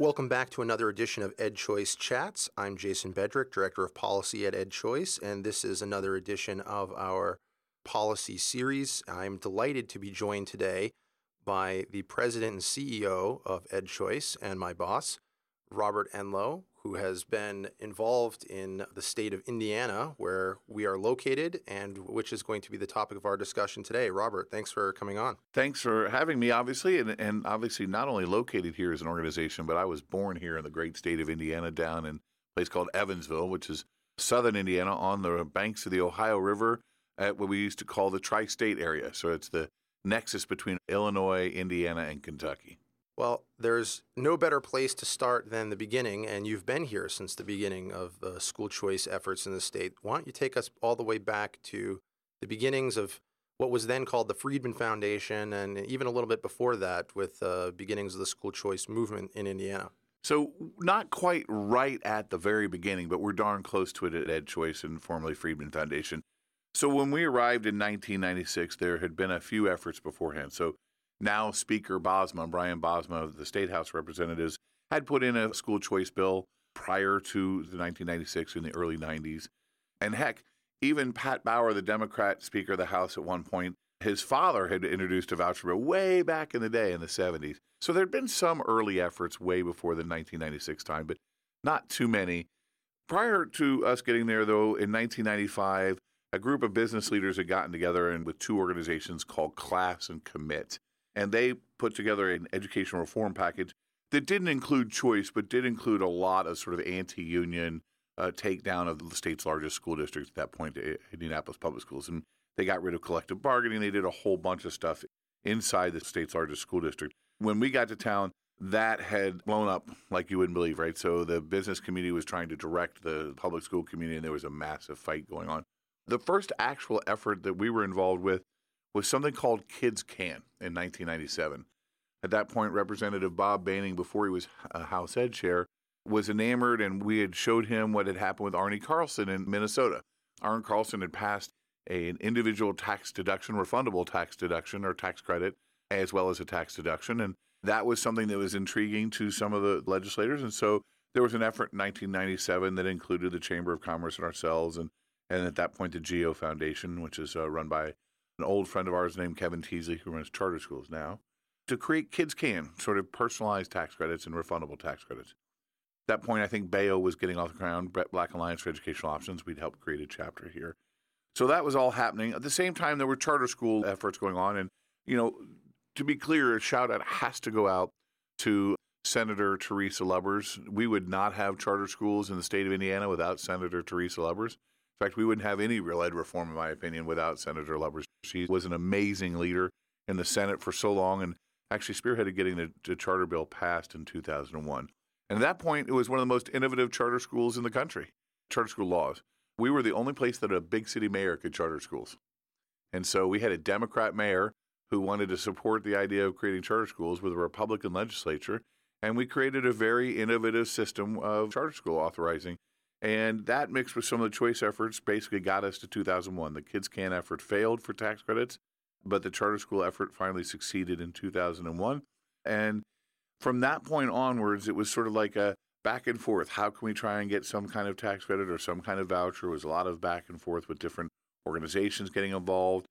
Welcome back to another edition of Ed Choice Chats. I'm Jason Bedrick, Director of Policy at Ed Choice, and this is another edition of our policy series. I'm delighted to be joined today by the President and CEO of Ed Choice and my boss, Robert Enlow, who has been involved in the state of Indiana, where we are located, and which is going to be the topic of our discussion today. Robert, thanks for coming on. Thanks for having me, obviously, and, and obviously not only located here as an organization, but I was born here in the great state of Indiana, down in a place called Evansville, which is southern Indiana on the banks of the Ohio River at what we used to call the tri state area. So it's the nexus between Illinois, Indiana, and Kentucky. Well, there's no better place to start than the beginning, and you've been here since the beginning of the school choice efforts in the state. Why don't you take us all the way back to the beginnings of what was then called the Friedman Foundation, and even a little bit before that with uh, beginnings of the school choice movement in Indiana? So, not quite right at the very beginning, but we're darn close to it at Ed Choice and formerly Friedman Foundation. So, when we arrived in 1996, there had been a few efforts beforehand. So, now Speaker Bosma, Brian Bosma of the State House Representatives, had put in a school choice bill prior to the 1996 in the early 90s. And heck, even Pat Bauer, the Democrat Speaker of the House at one point, his father had introduced a voucher bill way back in the day in the 70s. So there had been some early efforts way before the 1996 time, but not too many. Prior to us getting there, though, in 1995, a group of business leaders had gotten together and with two organizations called Class and Commit and they put together an education reform package that didn't include choice, but did include a lot of sort of anti-union uh, takedown of the state's largest school district at that point, Indianapolis Public Schools, and they got rid of collective bargaining. They did a whole bunch of stuff inside the state's largest school district. When we got to town, that had blown up like you wouldn't believe, right? So the business community was trying to direct the public school community, and there was a massive fight going on. The first actual effort that we were involved with was something called Kids Can in 1997. At that point, Representative Bob Behning, before he was a House Ed Chair, was enamored, and we had showed him what had happened with Arne Carlson in Minnesota. Arne Carlson had passed a, an individual tax deduction, refundable tax deduction or tax credit, as well as a tax deduction. And that was something that was intriguing to some of the legislators. And so there was an effort in 1997 that included the Chamber of Commerce and ourselves, and, and at that point, the GEO Foundation, which is uh, run by an old friend of ours named Kevin Teasley, who runs charter schools now, to create Kids Can, sort of personalized tax credits and refundable tax credits. At that point, I think BAEO was getting off the ground, Black Alliance for Educational Options. We'd helped create a chapter here. So that was all happening. At the same time, there were charter school efforts going on. And, you know, to be clear, a shout out has to go out to Senator Teresa Lubbers. We would not have charter schools in the state of Indiana without Senator Teresa Lubbers. In fact, we wouldn't have any real ed reform, in my opinion, without Senator Lubbers. She was an amazing leader in the Senate for so long and actually spearheaded getting the, the charter bill passed in 2001. And at that point, it was one of the most innovative charter schools in the country, charter school laws. We were the only place that a big city mayor could charter schools. And so we had a Democrat mayor who wanted to support the idea of creating charter schools with a Republican legislature. And we created a very innovative system of charter school authorizing and that mixed with some of the choice efforts basically got us to 2001. The Kids Can effort failed for tax credits, but the charter school effort finally succeeded in 2001. And from that point onwards, it was sort of like a back and forth. How can we try and get some kind of tax credit or some kind of voucher? It was a lot of back and forth with different organizations getting involved.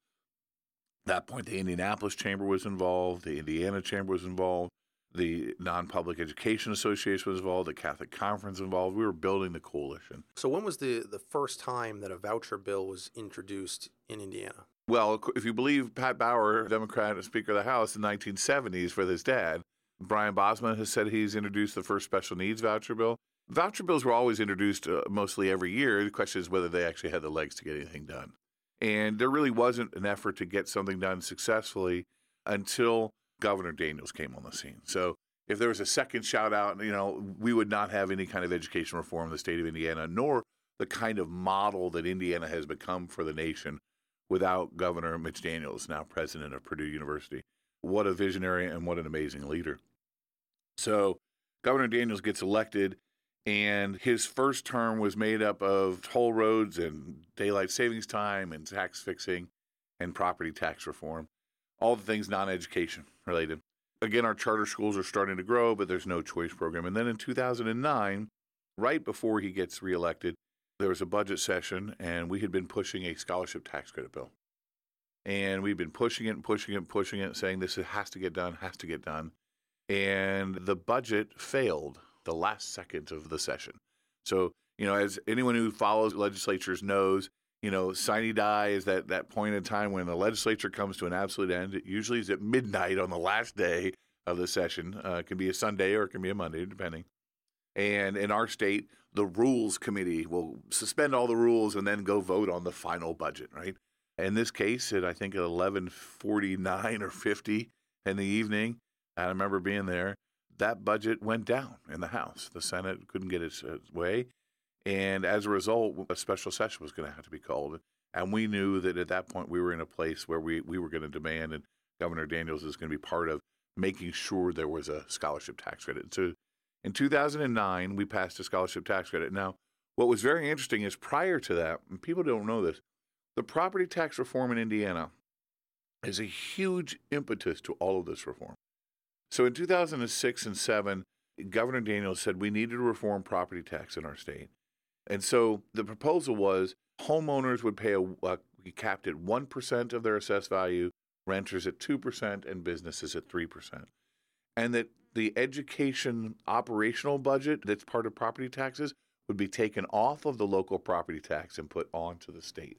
At that point, the Indianapolis Chamber was involved, the Indiana Chamber was involved the Non-Public Education Association was involved, the Catholic Conference involved. We were building the coalition. So when was the, the first time that a voucher bill was introduced in Indiana? Well, if you believe Pat Bauer, Democrat and Speaker of the House in the 1970s with his dad, Brian Bosma has said he's introduced the first special needs voucher bill. Voucher bills were always introduced uh, mostly every year. The question is whether they actually had the legs to get anything done. And there really wasn't an effort to get something done successfully until Governor Daniels came on the scene. So if there was a second shout out, you know, we would not have any kind of education reform in the state of Indiana, nor the kind of model that Indiana has become for the nation without Governor Mitch Daniels, now president of Purdue University. What a visionary and what an amazing leader. So Governor Daniels gets elected, and his first term was made up of toll roads and daylight savings time and tax fixing and property tax reform all the things non education related. again, our charter schools are starting to grow, but there's no choice program. And then in 2009, right before he gets reelected, there was a budget session, and we had been pushing a scholarship tax credit bill. And we've been pushing it and pushing it and pushing it, saying this has to get done, has to get done. And the budget failed the last second of the session. So, you know, as anyone who follows legislatures knows, you know, sine die is that, that point in time when the legislature comes to an absolute end. It usually is at midnight on the last day of the session. Uh, it can be a Sunday or it can be a Monday, depending. And in our state, the rules committee will suspend all the rules and then go vote on the final budget, right? In this case, at I think at 11:49 or 50 in the evening, I remember being there. That budget went down in the House. The Senate couldn't get its way, and as a result, a special session was going to have to be called. And we knew that at that point we were in a place where we, we were going to demand, and Governor Daniels is going to be part of making sure there was a scholarship tax credit. So in 2009, we passed a scholarship tax credit. Now, what was very interesting is prior to that, and people don't know this, the property tax reform in Indiana is a huge impetus to all of this reform. So in 2006 and 7, Governor Daniels said we needed to reform property tax in our state. And so the proposal was homeowners would pay a, we uh, capped at 1% of their assessed value, renters at 2%, and businesses at 3%. And that the education operational budget that's part of property taxes would be taken off of the local property tax and put onto the state.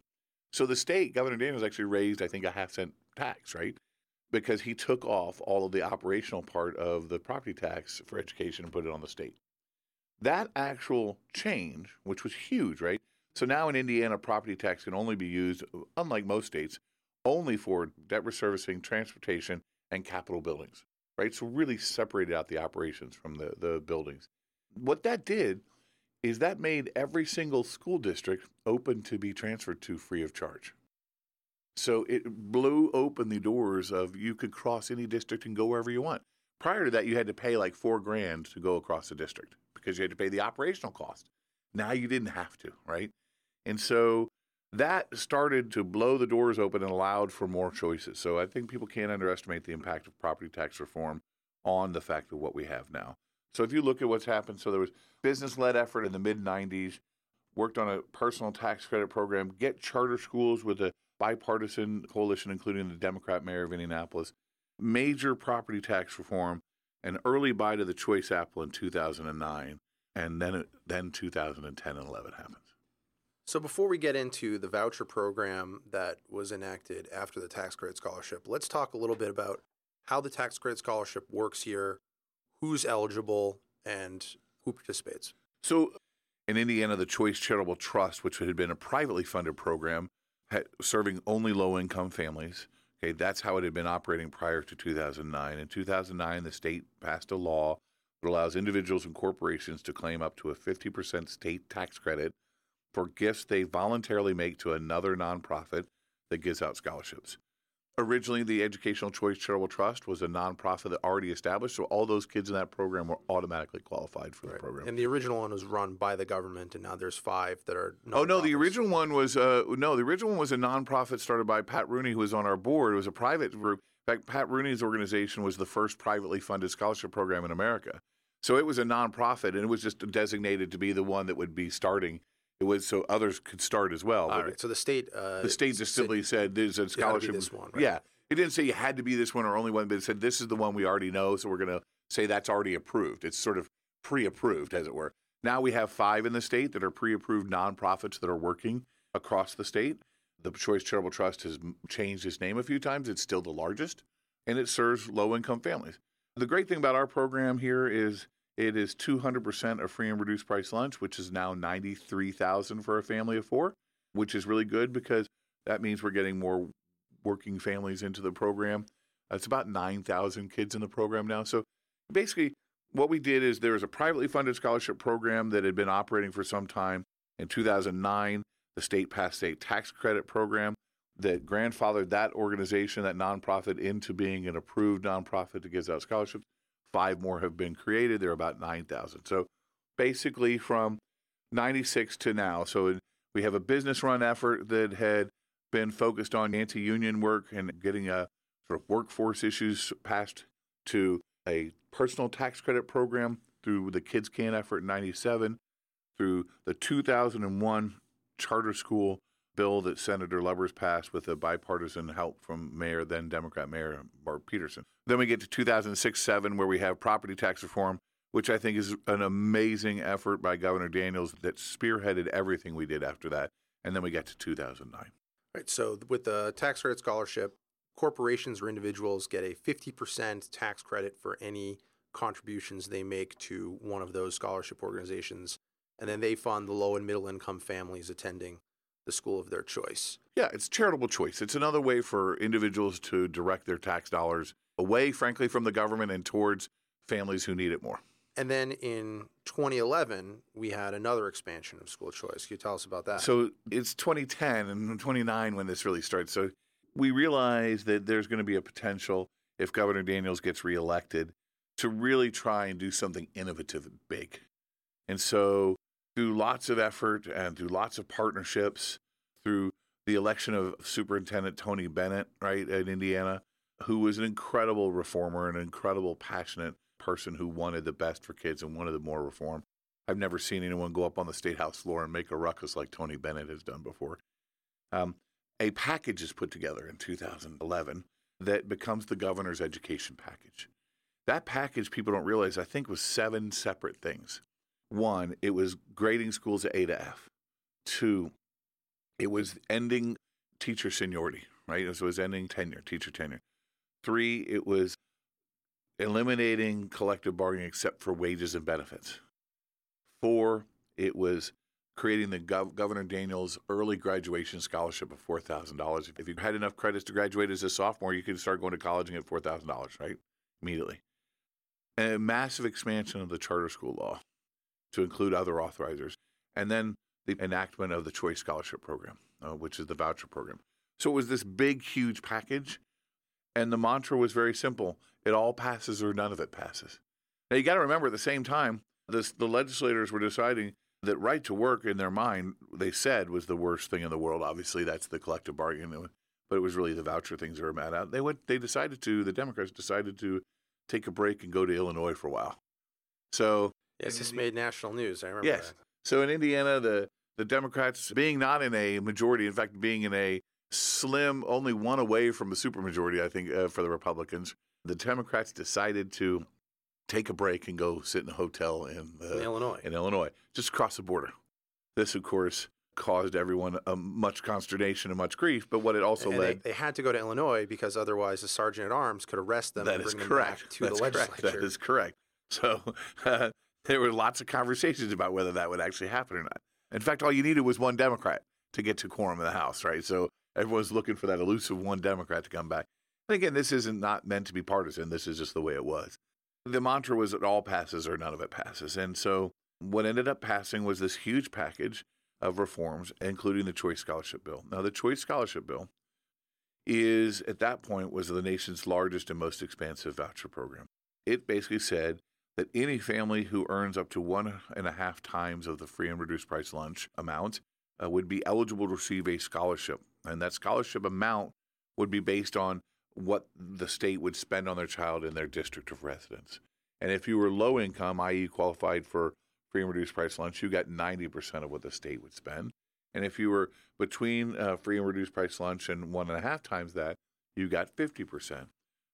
So the state, Governor Daniels actually raised, I think, a half cent tax, right? Because he took off all of the operational part of the property tax for education and put it on the state. That actual change, which was huge, right? So now in Indiana, property tax can only be used, unlike most states, only for debt reservicing, transportation, and capital buildings, right? So really separated out the operations from the, the buildings. What that did is that made every single school district open to be transferred to free of charge. So it blew open the doors of you could cross any district and go wherever you want. Prior to that, you had to pay like four grand to go across the district because you had to pay the operational cost. Now you didn't have to, right? And so that started to blow the doors open and allowed for more choices. So I think people can't underestimate the impact of property tax reform on the fact of what we have now. So if you look at what's happened, so there was business-led effort in the mid 90s, worked on a personal tax credit program, get charter schools with a bipartisan coalition, including the Democrat mayor of Indianapolis, major property tax reform, an early buy to the choice apple in 2009, and then then 2010 and 11 happens. So before we get into the voucher program that was enacted after the tax credit scholarship, let's talk a little bit about how the tax credit scholarship works here, who's eligible, and who participates. So in Indiana, the Choice Charitable Trust, which had been a privately funded program, had, serving only low income families, Okay, that's how it had been operating prior to 2009. In 2009, the state passed a law that allows individuals and corporations to claim up to a 50% state tax credit for gifts they voluntarily make to another nonprofit that gives out scholarships originally the Educational Choice Charitable Trust was a nonprofit that already established, so all those kids in that program were automatically qualified for right. the program. And the original one was run by the government, and now there's five that are. Oh no, the original one was uh, no, the original one was a nonprofit started by Pat Rooney, who was on our board. It was a private group. In fact, Pat Rooney's organization was the first privately funded scholarship program in America. So it was a nonprofit, and it was just designated to be the one that would be starting it was so others could start as well. All right. So the state, uh, the state just simply said there's a scholarship. This one, right? Yeah, it didn't say you had to be this one or only one, but it said this is the one we already know, so we're going to say that's already approved. It's sort of pre-approved, as it were. Now we have five in the state that are pre-approved nonprofits that are working across the state. The Choice Charitable Trust has changed its name a few times. It's still the largest, and it serves low-income families. The great thing about our program here is it is 200% of free and reduced price lunch, which is now 93,000 for a family of 4, which is really good because that means we're getting more working families into the program. It's about 9,000 kids in the program now. So basically what we did is there was a privately funded scholarship program that had been operating for some time. In 2009, the state passed a tax credit program that grandfathered that organization, that nonprofit, into being an approved nonprofit that gives out scholarships. Five more have been created. There are about 9,000. So basically from 96 to now. So we have a business run effort that had been focused on anti union work and getting a sort of workforce issues passed to a personal tax credit program through the Kids Can effort in 97, through the 2001 charter school bill that Senator Lubbers passed with a bipartisan help from Mayor, then Democrat Mayor Bart Peterson. Then we get to 2006 7, where we have property tax reform, which I think is an amazing effort by Governor Daniels that spearheaded everything we did after that. And then we get to 2009. Right. So with the tax credit scholarship, corporations or individuals get a 50% tax credit for any contributions they make to one of those scholarship organizations. And then they fund the low and middle income families attending the school of their choice. Yeah, it's charitable choice. It's another way for individuals to direct their tax dollars away, frankly, from the government and towards families who need it more. And then in 2011, we had another expansion of school choice. Can you tell us about that? So it's 2010 and 29 when this really starts. So we realize that there's going to be a potential, if Governor Daniels gets reelected, to really try and do something innovative and big. And so through lots of effort and through lots of partnerships, through the election of Superintendent Tony Bennett, right, in Indiana, who was an incredible reformer, an incredible, passionate person who wanted the best for kids and wanted more reform. I've never seen anyone go up on the state house floor and make a ruckus like Tony Bennett has done before. Um, a package is put together in 2011 that becomes the governor's education package. That package, people don't realize, I think was seven separate things. One, it was grading schools A to F. Two, it was ending teacher seniority, right? So it was ending tenure, teacher tenure. Three, it was eliminating collective bargaining except for wages and benefits. Four, it was creating the Gov- Governor Daniels early graduation scholarship of $4,000. If you had enough credits to graduate as a sophomore, you could start going to college and get $4,000, right? Immediately. And a massive expansion of the charter school law to include other authorizers. And then the enactment of the Choice Scholarship Program, uh, which is the voucher program. So it was this big, huge package. And the mantra was very simple it all passes or none of it passes. Now, you got to remember at the same time, this, the legislators were deciding that right to work in their mind, they said was the worst thing in the world. Obviously, that's the collective bargaining, but it was really the voucher things they were mad at. They went, they decided to, the Democrats decided to take a break and go to Illinois for a while. So, yes, this made national news. I remember yes. that. So in Indiana, the the Democrats being not in a majority, in fact, being in a slim, only one away from a supermajority, I think, uh, for the Republicans, the Democrats decided to take a break and go sit in a hotel in, uh, in Illinois. In Illinois, just across the border. This, of course, caused everyone uh, much consternation and much grief. But what it also and led they, they, had to go to Illinois because otherwise the sergeant at arms could arrest them. That and is correct. Them back to That's the legislature. correct. That is correct. So uh, there were lots of conversations about whether that would actually happen or not. In fact, all you needed was one Democrat to get to quorum in the House, right? So everyone's looking for that elusive one Democrat to come back. And again, this isn't not meant to be partisan. This is just the way it was. The mantra was it all passes or none of it passes. And so what ended up passing was this huge package of reforms, including the Choice Scholarship Bill. Now, the Choice Scholarship Bill is, at that point, was the nation's largest and most expansive voucher program. It basically said that any family who earns up to one and a half times of the free and reduced price lunch amount uh, would be eligible to receive a scholarship. And that scholarship amount would be based on what the state would spend on their child in their district of residence. And if you were low income, i.e., qualified for free and reduced price lunch, you got 90% of what the state would spend. And if you were between uh, free and reduced price lunch and one and a half times that, you got 50%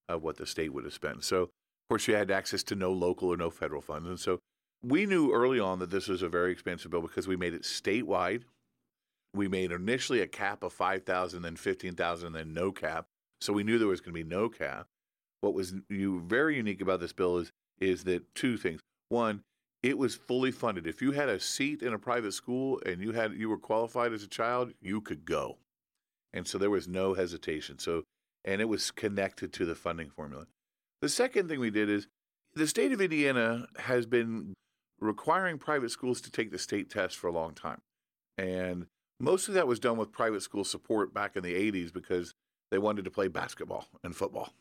of what the state would have spent. So, of course, you had access to no local or no federal funds. And so we knew early on that this was a very expensive bill because we made it statewide. We made initially a cap of 5,000, then 15,000, then no cap. So we knew there was going to be no cap. What was very unique about this bill is is that two things. One, it was fully funded. If you had a seat in a private school and you had you were qualified as a child, you could go. And so there was no hesitation. So and it was connected to the funding formula. The second thing we did is the state of Indiana has been requiring private schools to take the state test for a long time. And most of that was done with private school support back in the 80s because they wanted to play basketball and football.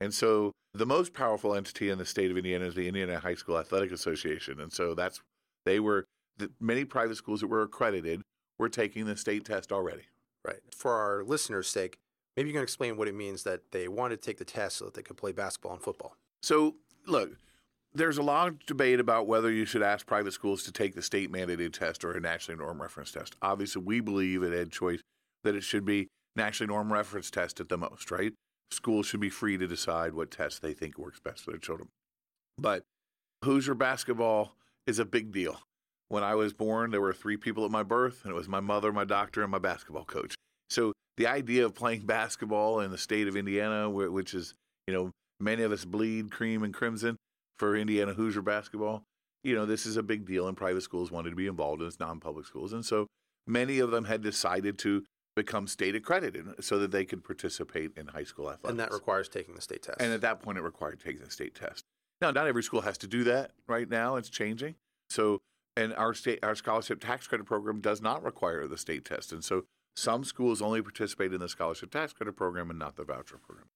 And so the most powerful entity in the state of Indiana is the Indiana High School Athletic Association. And so that's, they were, the, many private schools that were accredited were taking the state test already. Right. For our listeners' sake, maybe you can explain what it means that they wanted to take the test so that they could play basketball and football. So, look, there's a lot of debate about whether you should ask private schools to take the state mandated test or a nationally norm reference test. Obviously, we believe at Ed Choice that it should be nationally norm reference test at the most, right? Schools should be free to decide what test they think works best for their children. But Hoosier basketball is a big deal. When I was born, there were three people at my birth, and it was my mother, my doctor, and my basketball coach. So the idea of playing basketball in the state of Indiana, which is, you know, many of us bleed cream and crimson for Indiana Hoosier basketball, you know, this is a big deal, and private schools wanted to be involved in its non public schools. And so many of them had decided to become state accredited so that they could participate in high school athletics. And that requires taking the state test. And at that point, it required taking the state test. Now, not every school has to do that right now. It's changing. So, and our state, our scholarship tax credit program does not require the state test. And so some schools only participate in the scholarship tax credit program and not the voucher program.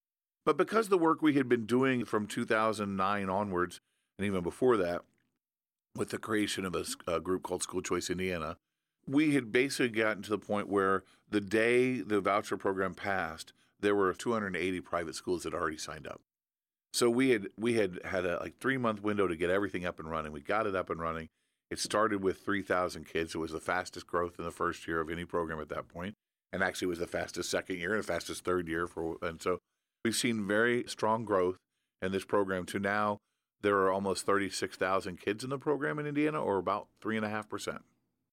But because the work we had been doing from 2009 onwards, and even before that, with the creation of a, a group called School Choice Indiana, we had basically gotten to the point where the day the voucher program passed, there were 280 private schools that already signed up. So we had we had had a like three month window to get everything up and running. We got it up and running. It started with 3,000 kids. It was the fastest growth in the first year of any program at that point, and actually was the fastest second year and the fastest third year for. And so we've seen very strong growth in this program. To now, there are almost 36,000 kids in the program in Indiana, or about three and a half percent.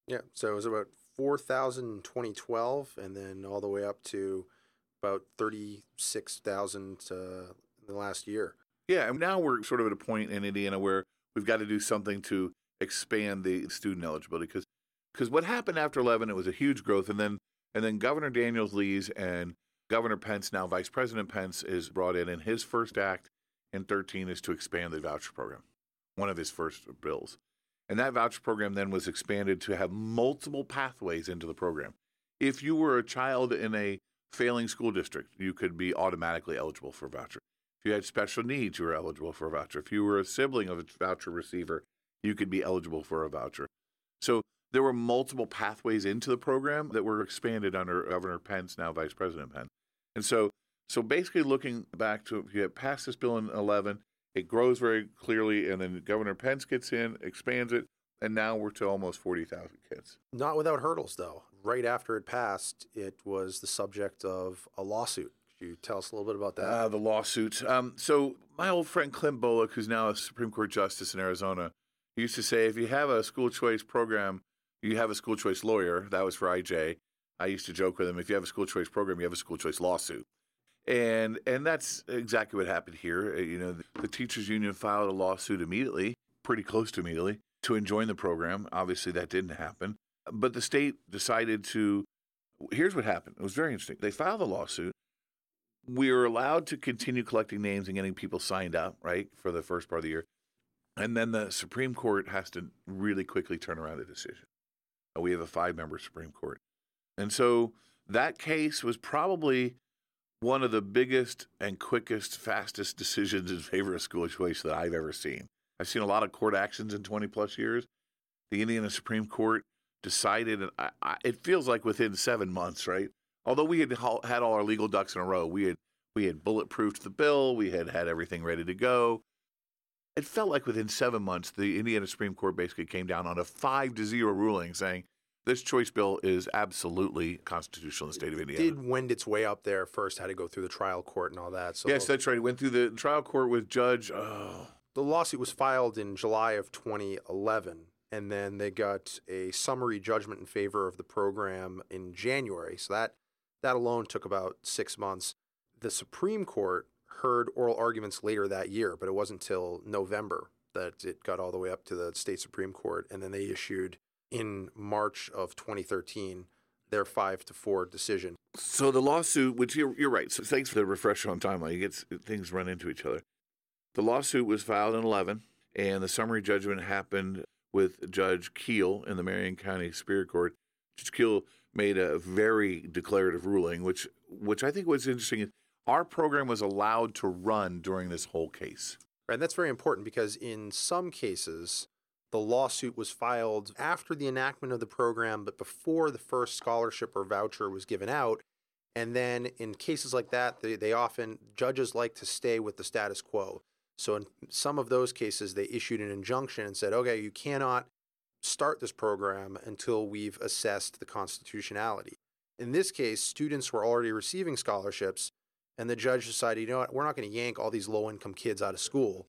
Yeah, so it was about 4,000 in 2012, and then all the way up to about 36,000 uh, in the last year. Yeah, and now we're sort of at a point in Indiana where we've got to do something to expand the student eligibility because because what happened after 11 it was a huge growth and then and then Governor Daniels leaves and Governor Pence now Vice President Pence is brought in and his first act in 13 is to expand the voucher program one of his first bills and that voucher program then was expanded to have multiple pathways into the program. If you were a child in a failing school district, you could be automatically eligible for a voucher. If you had special needs, you were eligible for a voucher. If you were a sibling of a voucher receiver, you could be eligible for a voucher. So there were multiple pathways into the program that were expanded under Governor Pence, now Vice President Pence. And so, so basically, looking back to if you had passed this bill in 11, it grows very clearly, and then Governor Pence gets in, expands it, and now we're to almost 40,000 kids. Not without hurdles, though. Right after it passed, it was the subject of a lawsuit. Could you tell us a little bit about that? Uh, the lawsuit. Um, so, my old friend Clint Bolick, who's now a Supreme Court justice in Arizona, used to say if you have a school choice program, you have a school choice lawyer. That was for IJ. I used to joke with him if you have a school choice program, you have a school choice lawsuit and and that's exactly what happened here. Uh, you know, the, the teachers union filed a lawsuit immediately, pretty close to immediately, to enjoin the program. Obviously, that didn't happen, but the state decided to. Here's what happened. It was very interesting. They filed a lawsuit. We were allowed to continue collecting names and getting people signed up, right, for the first part of the year. And then the Supreme Court has to really quickly turn around the decision. We have a five member Supreme Court. And so that case was probably one of the biggest and quickest, fastest decisions in favor of school choice that I've ever seen. I've seen a lot of court actions in 20 plus years. The Indiana Supreme Court decided, and I, I, it feels like within seven months, right? Although we had had all our legal ducks in a row, we had we had bulletproofed the bill, we had had everything ready to go. It felt like within seven months, the Indiana Supreme Court basically came down on a five to zero ruling, saying this choice bill is absolutely constitutional in the state of Indiana. It did wend its way up there first, had to go through the trial court and all that. So yes, that's right. It went through the trial court with Judge. Oh. The lawsuit was filed in July of 2011, and then they got a summary judgment in favor of the program in January. So that that alone took about six months. The Supreme Court heard oral arguments later that year, but it wasn't until November that it got all the way up to the state Supreme Court, and then they issued in March of 2013 their five to four decision. So the lawsuit, which you're, you're right. So thanks for the refresher on timeline. You get things run into each other. The lawsuit was filed in 11, and the summary judgment happened with Judge Keele in the Marion County Superior Court. Judge Keele made a very declarative ruling, which which I think was interesting. Our program was allowed to run during this whole case. And that's very important because in some cases, the lawsuit was filed after the enactment of the program, but before the first scholarship or voucher was given out. And then in cases like that, they, they often, judges like to stay with the status quo. So in some of those cases, they issued an injunction and said, okay, you cannot start this program until we've assessed the constitutionality. In this case, students were already receiving scholarships, and the judge decided, you know what, we're not going to yank all these low income kids out of school.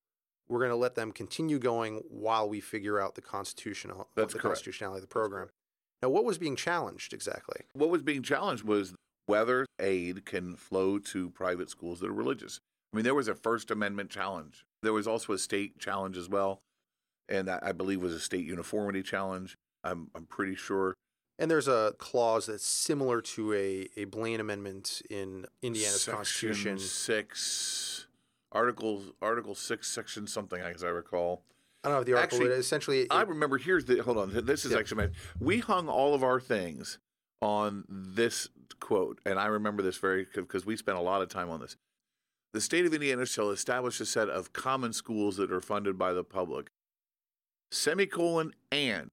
We're going to let them continue going while we figure out the constitutional uh, That's the correct. constitutionality of the program. Now, what was being challenged exactly? What was being challenged was whether aid can flow to private schools that are religious. I mean, there was a First Amendment challenge. There was also a state challenge as well, and that I believe was a state uniformity challenge. I'm I'm pretty sure. And there's a clause that's similar to a, a Blaine Amendment in Indiana's Section Constitution. six, Article Article six, Section something, as I recall. I don't know if the article, Actually, essentially, it, I remember. Here's the hold on. This is Yeah. actually my. We hung all of our things on this quote, and I remember this very because we spent a lot of time on this. The state of Indiana shall establish a set of common schools that are funded by the public. Semicolon and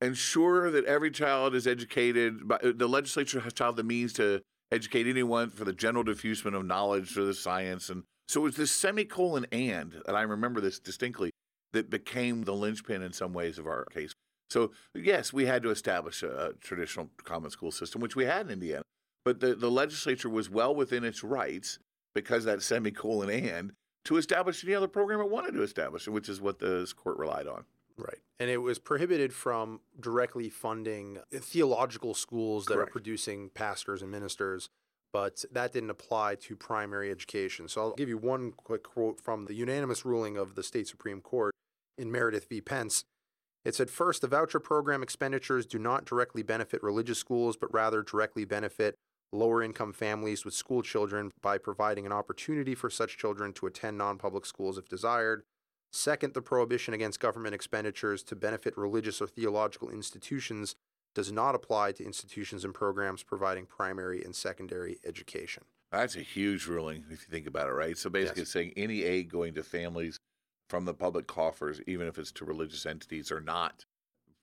ensure that every child is educated. By, uh, the legislature has have the means to educate anyone for the general diffusion of knowledge for the science, and so it was this semicolon and, and I remember this distinctly that became the linchpin in some ways of our case. So, yes, we had to establish a, a traditional common school system, which we had in Indiana, but the, the legislature was well within its rights because that semicolon and to establish any other program it wanted to establish, which is what this court relied on. Right. And it was prohibited from directly funding eh, theological schools that Correct. are producing pastors and ministers, but that didn't apply to primary education. So I'll give you one quick quote from the unanimous ruling of the state Supreme Court in Meredith v. Pence. It said, First, the voucher program expenditures do not directly benefit religious schools, but rather directly benefit lower income families with school children by providing an opportunity for such children to attend non public schools if desired. Second, the prohibition against government expenditures to benefit religious or theological institutions does not apply to institutions and programs providing primary and secondary education. That's a huge ruling if you think about it, right? So basically, Yes. it's saying any aid going to families from the public coffers, even if it's to religious entities, are not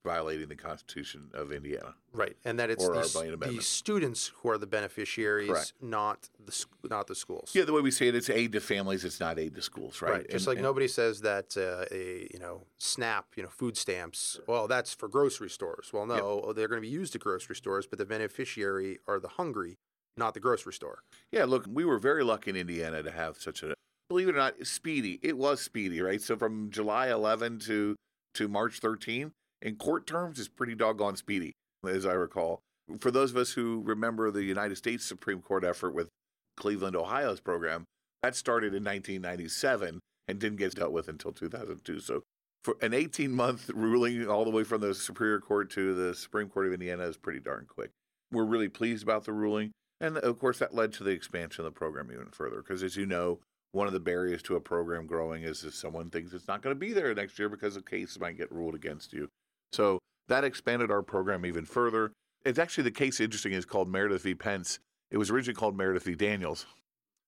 violating the Constitution of Indiana. Right, and that it's the, our s- Blaine the students who are the beneficiaries, Correct. not the not the schools. Yeah, the way we say it, it's aid to families. It's not aid to schools, right? Right, just And- like and- nobody says that uh, a you know SNAP, you know food stamps. Well, that's for grocery stores. Well, no, they're going to be used at grocery stores, but the beneficiary are the hungry, not the grocery store. Yeah, look, we were very lucky in Indiana to have such a believe it or not, speedy. It was speedy, right? So from July 11 to to March 13 in court terms is pretty doggone speedy, as I recall. For those of us who remember the United States Supreme Court effort with Cleveland, Ohio's program, that started in 1997 and didn't get dealt with until 2002. So for an 18 month ruling all the way from the Superior Court to the Supreme Court of Indiana is pretty darn quick. We're really pleased about the ruling. And of course, that led to the expansion of the program even further. Because as you know, one of the barriers to a program growing is if someone thinks it's not going to be there next year because a case might get ruled against you. So that expanded our program even further. It's actually the case interesting is called Meredith v. Pence. It was originally called Meredith v. Daniels.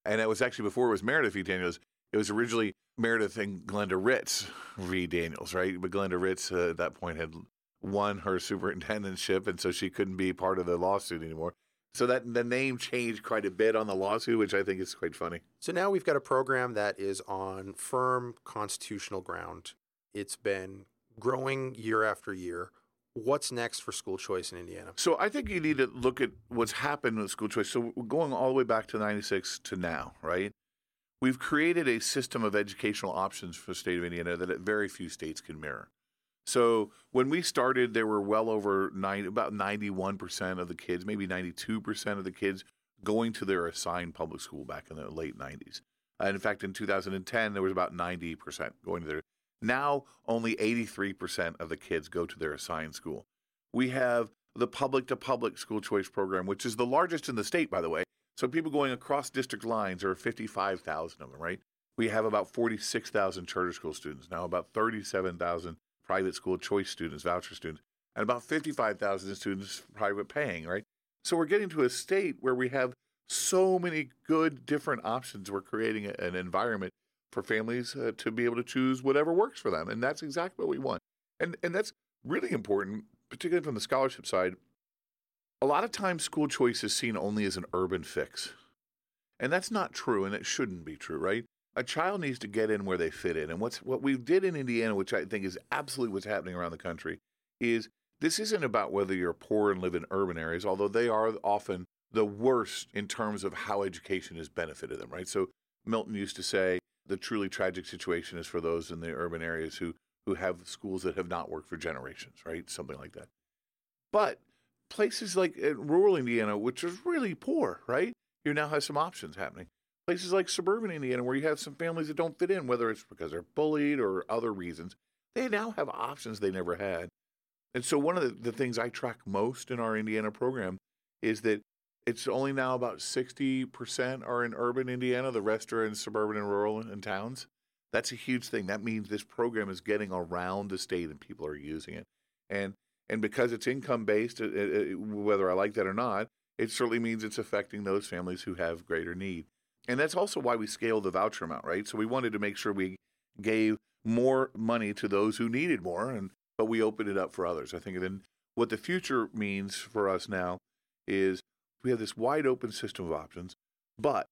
And it was actually before it was Meredith v. Daniels, it was originally Meredith and Glenda Ritz v. Daniels, right? But Glenda Ritz uh, at that point had won her superintendentship, and so she couldn't be part of the lawsuit anymore. So that the name changed quite a bit on the lawsuit, which I think is quite funny. So now we've got a program that is on firm constitutional ground. It's been growing year after year. What's next for school choice in Indiana? So I think you need to look at what's happened with school choice. So going all the way back to 96 to now, right? We've created a system of educational options for the state of Indiana that very few states can mirror. So when we started, there were well over nine, about 91% of the kids, maybe 92% of the kids going to their assigned public school back in the late 90s. And in fact, in 2010, there was about 90% going to their. Now, only 83% of the kids go to their assigned school. We have the public to public school choice program, which is the largest in the state, by the way. So people going across district lines, are 55,000 of them, right? We have about 46,000 charter school students, now about 37,000 private school choice students, voucher students, and about 55,000 students private paying, right? So we're getting to a state where we have so many good different options. We're creating an environment for families uh, to be able to choose whatever works for them, and that's exactly what we want. And and that's really important, particularly from the scholarship side. A lot of times, school choice is seen only as an urban fix, and that's not true, and it shouldn't be true, right? a child needs to get in where they fit in. And what's what we did in Indiana, which I think is absolutely what's happening around the country, is this isn't about whether you're poor and live in urban areas, although they are often the worst in terms of how education has benefited them, right? So Milton used to say the truly tragic situation is for those in the urban areas who who have schools that have not worked for generations, right? Something like that. But places like uh, rural Indiana, which is really poor, right? You now have some options happening. Places like suburban Indiana, where you have some families that don't fit in, whether it's because they're bullied or other reasons, they now have options they never had. And so, one of the, the things I track most in our Indiana program is that it's only now about 60% are in urban Indiana, the rest are in suburban and rural and towns. That's a huge thing. That means this program is getting around the state and people are using it. And and because it's income based, uh, uh, whether I like that or not, it certainly means it's affecting those families who have greater need. And that's also why we scaled the voucher amount, right? So we wanted to make sure we gave more money to those who needed more, and but we opened it up for others. I think then what the future means for us now is we have this wide open system of options, but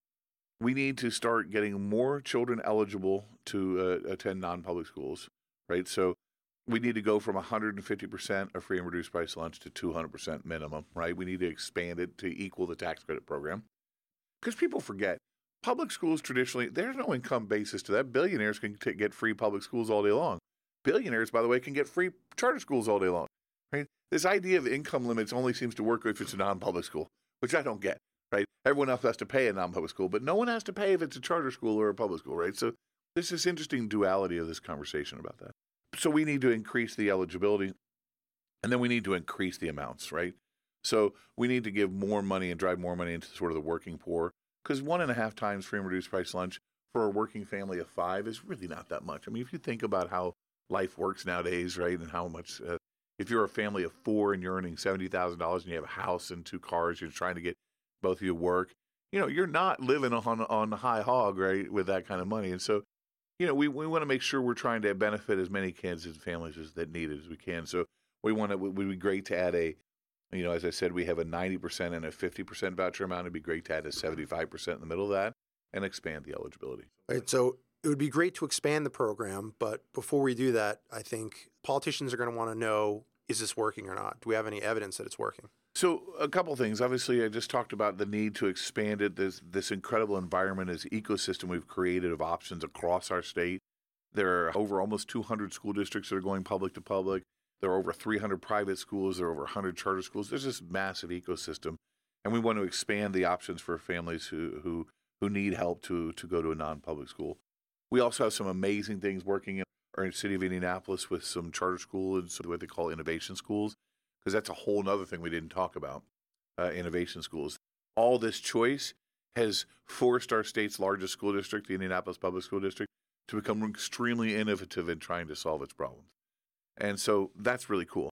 we need to start getting more children eligible to uh, attend non-public schools, right? So we need to go from 150% of free and reduced price lunch to 200% minimum, right? We need to expand it to equal the tax credit program. Because people forget, public schools traditionally, there's no income basis to that. Billionaires can t- get free public schools all day long. Billionaires, by the way, can get free charter schools all day long, right? This idea of income limits only seems to work if it's a non public school, which I don't get right? Everyone else has to pay a non-public school, but no one has to pay if it's a charter school or a public school, right? So there's this interesting duality of this conversation about that. So we need to increase the eligibility, and then we need to increase the amounts, right? So we need to give more money and drive more money into sort of the working poor, because one and a half times free and reduced price lunch for a working family of five is really not that much. I mean, if you think about how life works nowadays, right, and how much uh, if you're a family of four and you're earning seventy thousand dollars and you have a house and two cars, you're trying to get both of you work, you know, you're not living on on the high hog, right, with that kind of money. And so, you know, we, we want to make sure we're trying to benefit as many kids and families as that need it as we can. So we want to, it would be great to add a, you know, as I said, we have a 90% and a 50% voucher amount. It'd be great to add a 75% in the middle of that and expand the eligibility. Right. So it would be great to expand the program. But before we do that, I think politicians are going to want to know is this working or not? Do we have any evidence that it's working? So a couple things. Obviously, I just talked about the need to expand it. This this incredible environment, this ecosystem we've created of options across our state. There are over almost 200 school districts that are going public to public. There are over 300 private schools. There are over 100 charter schools. There's this massive ecosystem, and we want to expand the options for families who who who need help to to go to a non-public school. We also have some amazing things working in our city of Indianapolis with some charter schools and some what they call innovation schools because that's a whole other thing we didn't talk about uh, innovation schools. All this choice has forced our state's largest school district, the Indianapolis Public School District, to become extremely innovative in trying to solve its problems. And so that's really cool.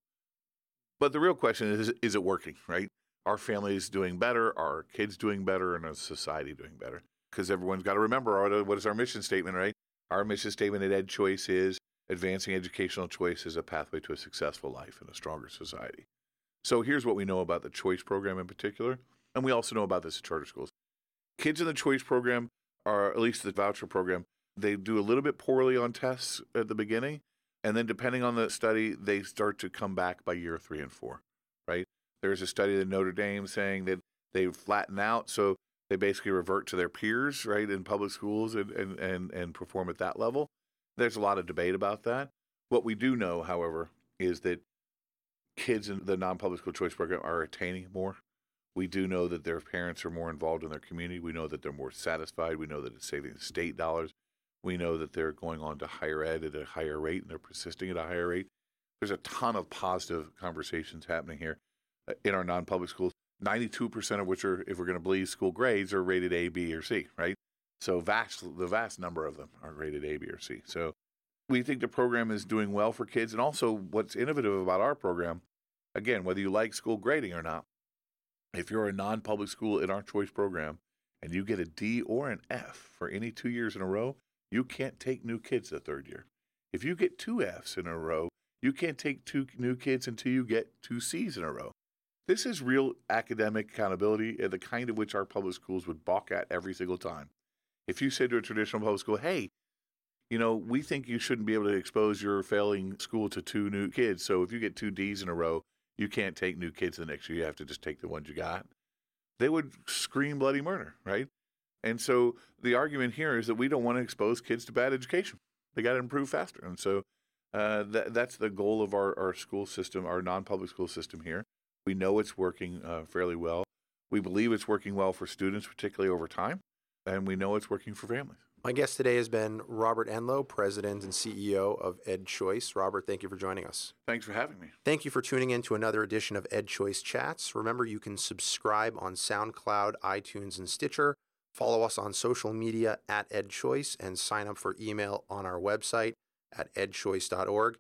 But the real question is is it working, right? Are families doing better? Are kids doing better? And is society doing better? Because everyone's got to remember uh, what is our mission statement, right? Our mission statement at Ed Choice is advancing educational choice is a pathway to a successful life and a stronger society. So here's what we know about the choice program in particular, and we also know about this at charter schools. Kids in the choice program are, at least the voucher program, they do a little bit poorly on tests at the beginning, and then depending on the study, they start to come back by year three and four, right? There's a study at Notre Dame saying that they flatten out, so they basically revert to their peers, right, in public schools and, and, and, and perform at that level. There's a lot of debate about that. What we do know, however, is that kids in the non public school choice program are attaining more. We do know that their parents are more involved in their community. We know that they're more satisfied. We know that it's saving state dollars. We know that they're going on to higher ed at a higher rate and they're persisting at a higher rate. There's a ton of positive conversations happening here uh, in our non public schools, 92% of which are, if we're going to believe school grades, are rated A, B, or C, right? So vast, the vast number of them are rated A, B, or C. So we think the program is doing well for kids. And also, what's innovative about our program, again, whether you like school grading or not, if you're a non public school in our choice program and you get a D or an F for any two years in a row, you can't take new kids the third year. If you get two Fs in a row, you can't take two new kids until you get two Cs in a row. This is real academic accountability, the kind of which our public schools would balk at every single time. If you say to a traditional public school, hey, you know, we think you shouldn't be able to expose your failing school to two new kids. So if you get two D's in a row, you can't take new kids the next year. You have to just take the ones you got. They would scream bloody murder, right? And so the argument here is that we don't want to expose kids to bad education. They got to improve faster. And so uh, that, that's the goal of our, our school system, our non public school system here. We know it's working uh, fairly well. We believe it's working well for students, particularly over time, and we know it's working for families. My guest today has been Robert Enlow, President and CEO of EdChoice. Robert, thank you for joining us. Thanks for having me. Thank you for tuning in to another edition of EdChoice Chats. Remember, you can subscribe on SoundCloud, iTunes, and Stitcher. Follow us on social media at EdChoice and sign up for email on our website at edchoice.org.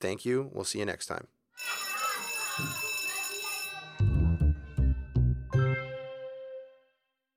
Thank you. We'll see you next time.